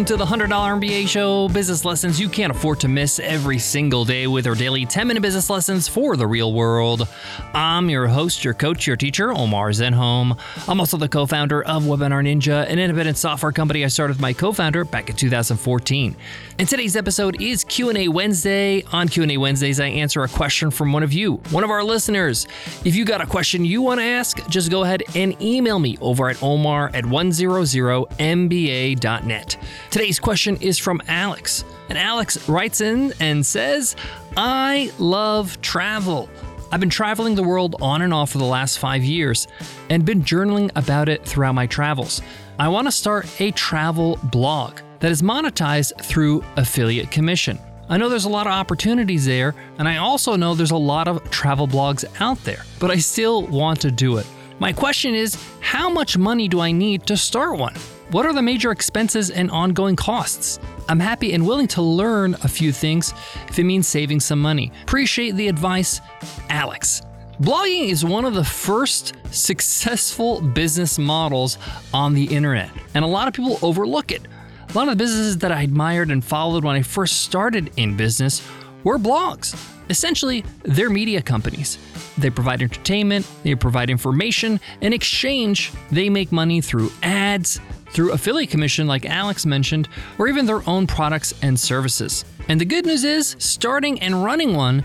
Welcome to the $100 MBA show, business lessons you can't afford to miss every single day with our daily 10 minute business lessons for the real world. I'm your host, your coach, your teacher, Omar Zenhom. I'm also the co founder of Webinar Ninja, an independent software company I started with my co founder back in 2014. And today's episode is Q&A Wednesday. On Q&A Wednesdays, I answer a question from one of you, one of our listeners. If you got a question you want to ask, just go ahead and email me over at omar at 100mba.net. Today's question is from Alex. And Alex writes in and says, I love travel. I've been traveling the world on and off for the last five years and been journaling about it throughout my travels. I want to start a travel blog that is monetized through affiliate commission. I know there's a lot of opportunities there, and I also know there's a lot of travel blogs out there, but I still want to do it. My question is how much money do I need to start one? What are the major expenses and ongoing costs? I'm happy and willing to learn a few things if it means saving some money. Appreciate the advice, Alex. Blogging is one of the first successful business models on the internet, and a lot of people overlook it. A lot of the businesses that I admired and followed when I first started in business were blogs. Essentially, they're media companies. They provide entertainment, they provide information. In exchange, they make money through ads, through affiliate commission, like Alex mentioned, or even their own products and services. And the good news is, starting and running one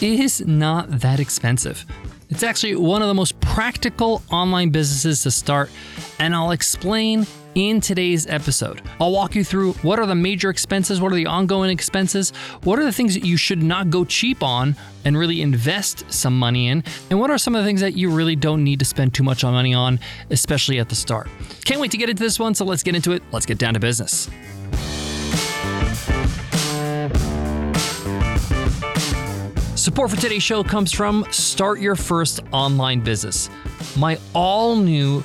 is not that expensive. It's actually one of the most practical online businesses to start, and I'll explain in today's episode. I'll walk you through what are the major expenses, what are the ongoing expenses, what are the things that you should not go cheap on and really invest some money in, and what are some of the things that you really don't need to spend too much money on, especially at the start. Can't wait to get into this one, so let's get into it. Let's get down to business. Support for today's show comes from Start Your First Online Business, my all new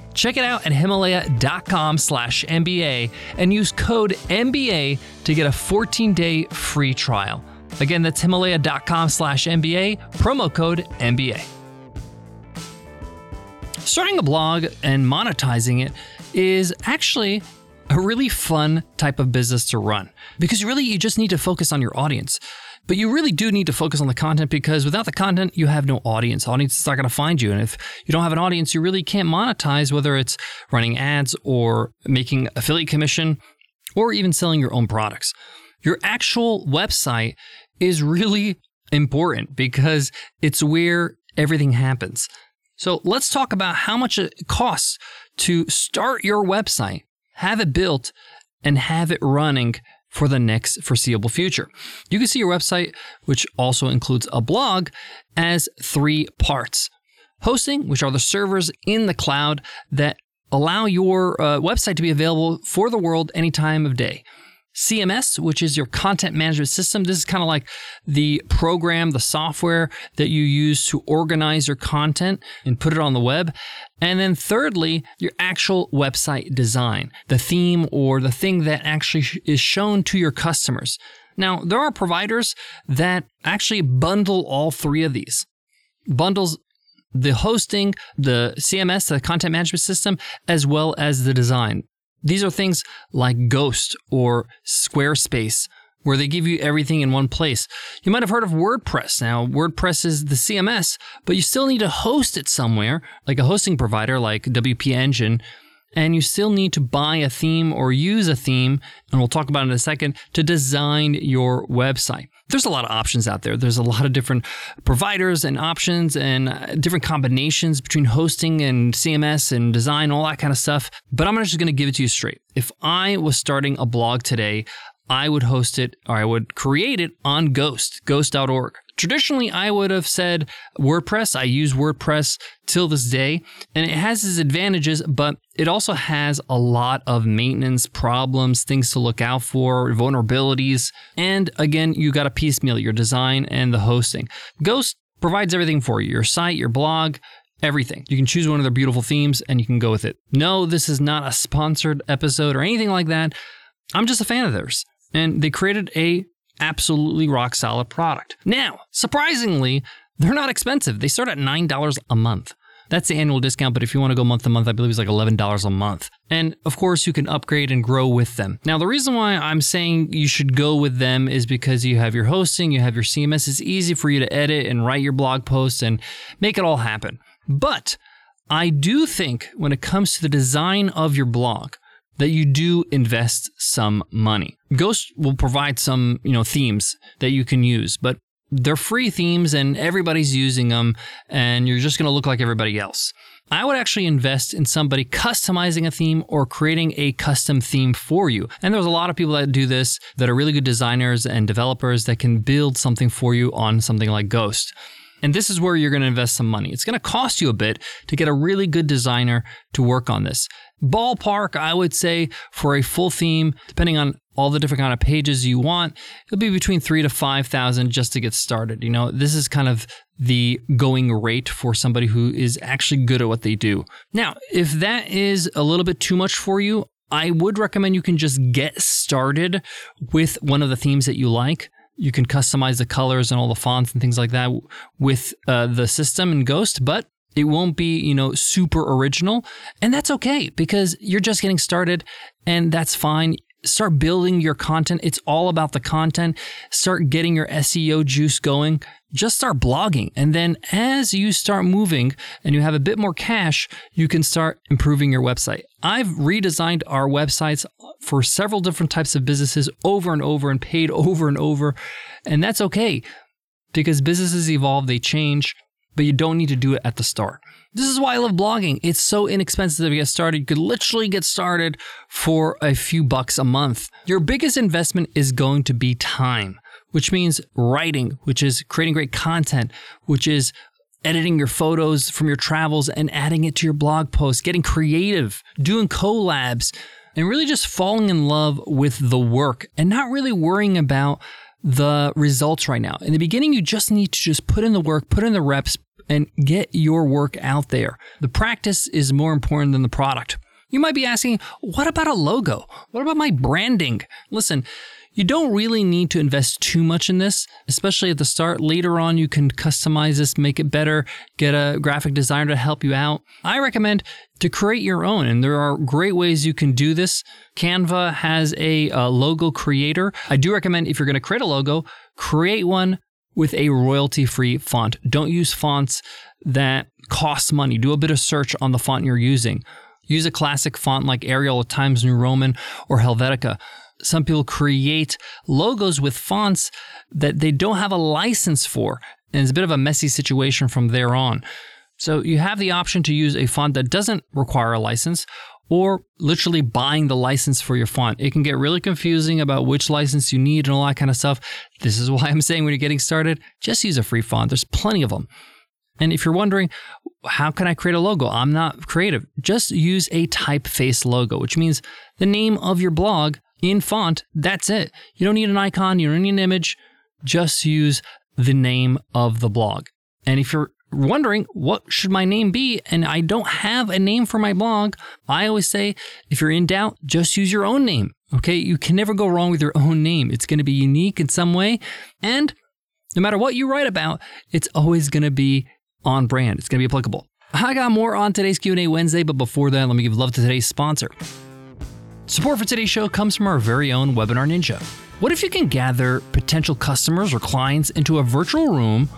Check it out at himalaya.com slash MBA and use code MBA to get a 14 day free trial. Again, that's himalaya.com slash MBA, promo code MBA. Starting a blog and monetizing it is actually a really fun type of business to run because really you just need to focus on your audience. But you really do need to focus on the content because without the content, you have no audience. Audiences not going to find you. And if you don't have an audience, you really can't monetize, whether it's running ads or making affiliate commission or even selling your own products. Your actual website is really important because it's where everything happens. So let's talk about how much it costs to start your website, have it built, and have it running for the next foreseeable future. You can see your website, which also includes a blog, as three parts hosting, which are the servers in the cloud that allow your uh, website to be available for the world any time of day. CMS, which is your content management system. This is kind of like the program, the software that you use to organize your content and put it on the web. And then thirdly, your actual website design, the theme or the thing that actually is shown to your customers. Now, there are providers that actually bundle all three of these. Bundles the hosting, the CMS, the content management system, as well as the design. These are things like Ghost or Squarespace, where they give you everything in one place. You might have heard of WordPress. Now, WordPress is the CMS, but you still need to host it somewhere, like a hosting provider like WP Engine, and you still need to buy a theme or use a theme, and we'll talk about it in a second, to design your website. There's a lot of options out there. There's a lot of different providers and options and uh, different combinations between hosting and CMS and design, all that kind of stuff. But I'm just going to give it to you straight. If I was starting a blog today, I would host it or I would create it on Ghost, ghost.org. Traditionally, I would have said WordPress. I use WordPress till this day, and it has its advantages, but it also has a lot of maintenance problems, things to look out for, vulnerabilities. And again, you got to piecemeal your design and the hosting. Ghost provides everything for you your site, your blog, everything. You can choose one of their beautiful themes and you can go with it. No, this is not a sponsored episode or anything like that. I'm just a fan of theirs. And they created a absolutely rock solid product. Now, surprisingly, they're not expensive. They start at $9 a month. That's the annual discount, but if you want to go month to month, I believe it's like $11 a month. And of course, you can upgrade and grow with them. Now, the reason why I'm saying you should go with them is because you have your hosting, you have your CMS. It's easy for you to edit and write your blog posts and make it all happen. But I do think when it comes to the design of your blog, that you do invest some money. Ghost will provide some, you know, themes that you can use, but they're free themes and everybody's using them and you're just going to look like everybody else. I would actually invest in somebody customizing a theme or creating a custom theme for you. And there's a lot of people that do this that are really good designers and developers that can build something for you on something like Ghost. And this is where you're going to invest some money. It's going to cost you a bit to get a really good designer to work on this. Ballpark, I would say, for a full theme, depending on all the different kind of pages you want, it'll be between three to five thousand just to get started. You know, this is kind of the going rate for somebody who is actually good at what they do. Now, if that is a little bit too much for you, I would recommend you can just get started with one of the themes that you like you can customize the colors and all the fonts and things like that with uh, the system and Ghost, but it won't be, you know, super original. And that's okay because you're just getting started and that's fine. Start building your content. It's all about the content. Start getting your SEO juice going. Just start blogging. And then as you start moving and you have a bit more cash, you can start improving your website. I've redesigned our websites for several different types of businesses over and over and paid over and over. And that's okay because businesses evolve, they change, but you don't need to do it at the start. This is why I love blogging. It's so inexpensive to get started. You could literally get started for a few bucks a month. Your biggest investment is going to be time, which means writing, which is creating great content, which is editing your photos from your travels and adding it to your blog post, getting creative, doing collabs, and really just falling in love with the work and not really worrying about the results right now. In the beginning, you just need to just put in the work, put in the reps, and get your work out there. The practice is more important than the product. You might be asking, what about a logo? What about my branding? Listen, you don't really need to invest too much in this, especially at the start. Later on, you can customize this, make it better, get a graphic designer to help you out. I recommend to create your own, and there are great ways you can do this. Canva has a, a logo creator. I do recommend if you're going to create a logo, create one with a royalty free font. Don't use fonts that cost money. Do a bit of search on the font you're using. Use a classic font like Arial or Times New Roman or Helvetica. Some people create logos with fonts that they don't have a license for, and it's a bit of a messy situation from there on. So you have the option to use a font that doesn't require a license or literally buying the license for your font. It can get really confusing about which license you need and all that kind of stuff. This is why I'm saying when you're getting started, just use a free font. There's plenty of them. And if you're wondering, how can I create a logo? I'm not creative. Just use a typeface logo, which means the name of your blog in font. That's it. You don't need an icon, you don't need an image. Just use the name of the blog. And if you're wondering what should my name be and I don't have a name for my blog, I always say if you're in doubt, just use your own name. Okay? You can never go wrong with your own name. It's going to be unique in some way and no matter what you write about, it's always going to be on brand. It's going to be applicable. I got more on today's Q&A Wednesday, but before that, let me give love to today's sponsor. Support for today's show comes from our very own Webinar Ninja. What if you can gather potential customers or clients into a virtual room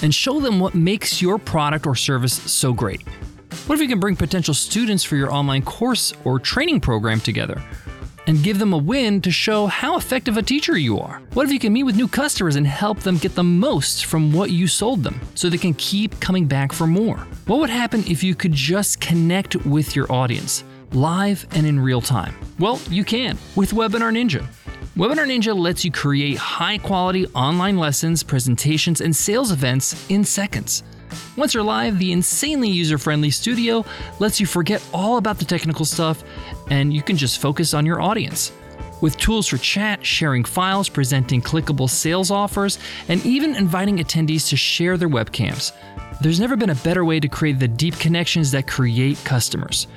and show them what makes your product or service so great? What if you can bring potential students for your online course or training program together? and give them a win to show how effective a teacher you are? What if you can meet with new customers and help them get the most from what you sold them so they can keep coming back for more? What would happen if you could just connect with your audience, live and in real time? Well, you can with Webinar Ninja. Webinar Ninja lets you create high quality online lessons, presentations, and sales events in seconds. Once you're live, the insanely user friendly studio lets you forget all about the technical stuff and you can just focus on your audience. with tools for chat, sharing files, presenting clickable sales offers, and even inviting attendees to share their webcams. There's never been a better way to create the deep connections that create customers.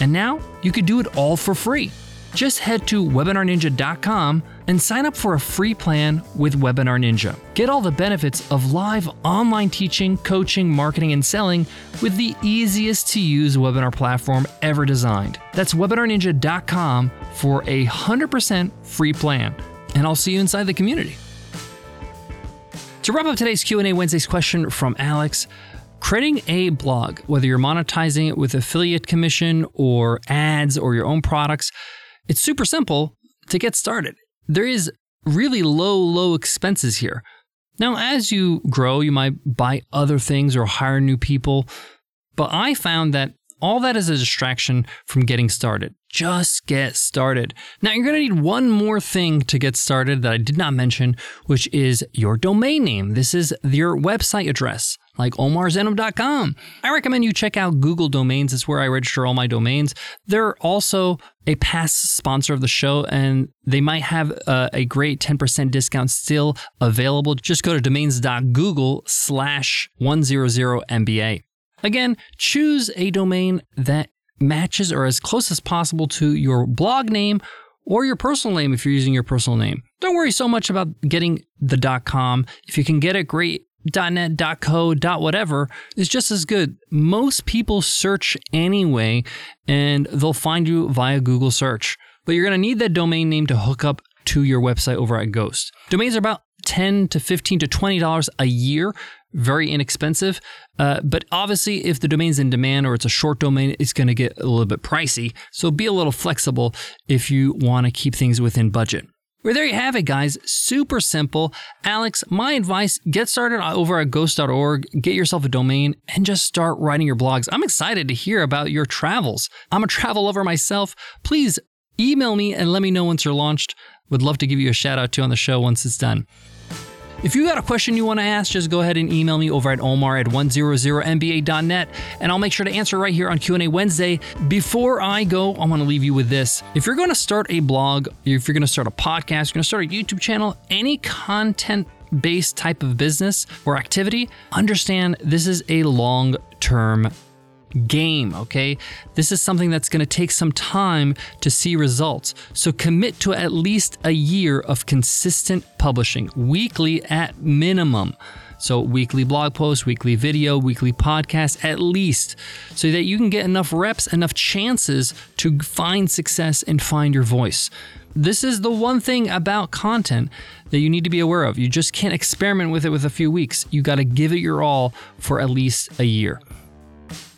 And now you could do it all for free. Just head to webinarninja.com and sign up for a free plan with Webinar Ninja. Get all the benefits of live online teaching, coaching, marketing, and selling with the easiest to use webinar platform ever designed. That's webinarninja.com for a 100% free plan. And I'll see you inside the community. To wrap up today's Q&A Wednesday's question from Alex, creating a blog, whether you're monetizing it with affiliate commission or ads or your own products, it's super simple to get started. There is really low, low expenses here. Now, as you grow, you might buy other things or hire new people, but I found that all that is a distraction from getting started. Just get started. Now, you're going to need one more thing to get started that I did not mention, which is your domain name. This is your website address like omarzenhom.com. I recommend you check out Google Domains. It's where I register all my domains. They're also a past sponsor of the show, and they might have a, a great 10% discount still available. Just go to domains.google slash 100MBA. Again, choose a domain that matches or as close as possible to your blog name or your personal name if you're using your personal name. Don't worry so much about getting the .com. If you can get it, great. .net, .co, .whatever is just as good. Most people search anyway, and they'll find you via Google search. But you're going to need that domain name to hook up to your website over at Ghost. Domains are about 10 to 15 to 20 dollars a year very inexpensive uh, but obviously if the domain's in demand or it's a short domain it's going to get a little bit pricey so be a little flexible if you want to keep things within budget well, there you have it, guys. Super simple. Alex, my advice get started over at ghost.org, get yourself a domain, and just start writing your blogs. I'm excited to hear about your travels. I'm a travel lover myself. Please email me and let me know once you're launched. Would love to give you a shout out to on the show once it's done. If you got a question you want to ask, just go ahead and email me over at omar at 100mba.net, and I'll make sure to answer right here on Q&A Wednesday. Before I go, I want to leave you with this. If you're going to start a blog, if you're going to start a podcast, you're going to start a YouTube channel, any content based type of business or activity, understand this is a long term game, okay? This is something that's going to take some time to see results. So commit to at least a year of consistent publishing, weekly at minimum. So, weekly blog posts, weekly video, weekly podcast, at least, so that you can get enough reps, enough chances to find success and find your voice. This is the one thing about content that you need to be aware of. You just can't experiment with it with a few weeks. You got to give it your all for at least a year.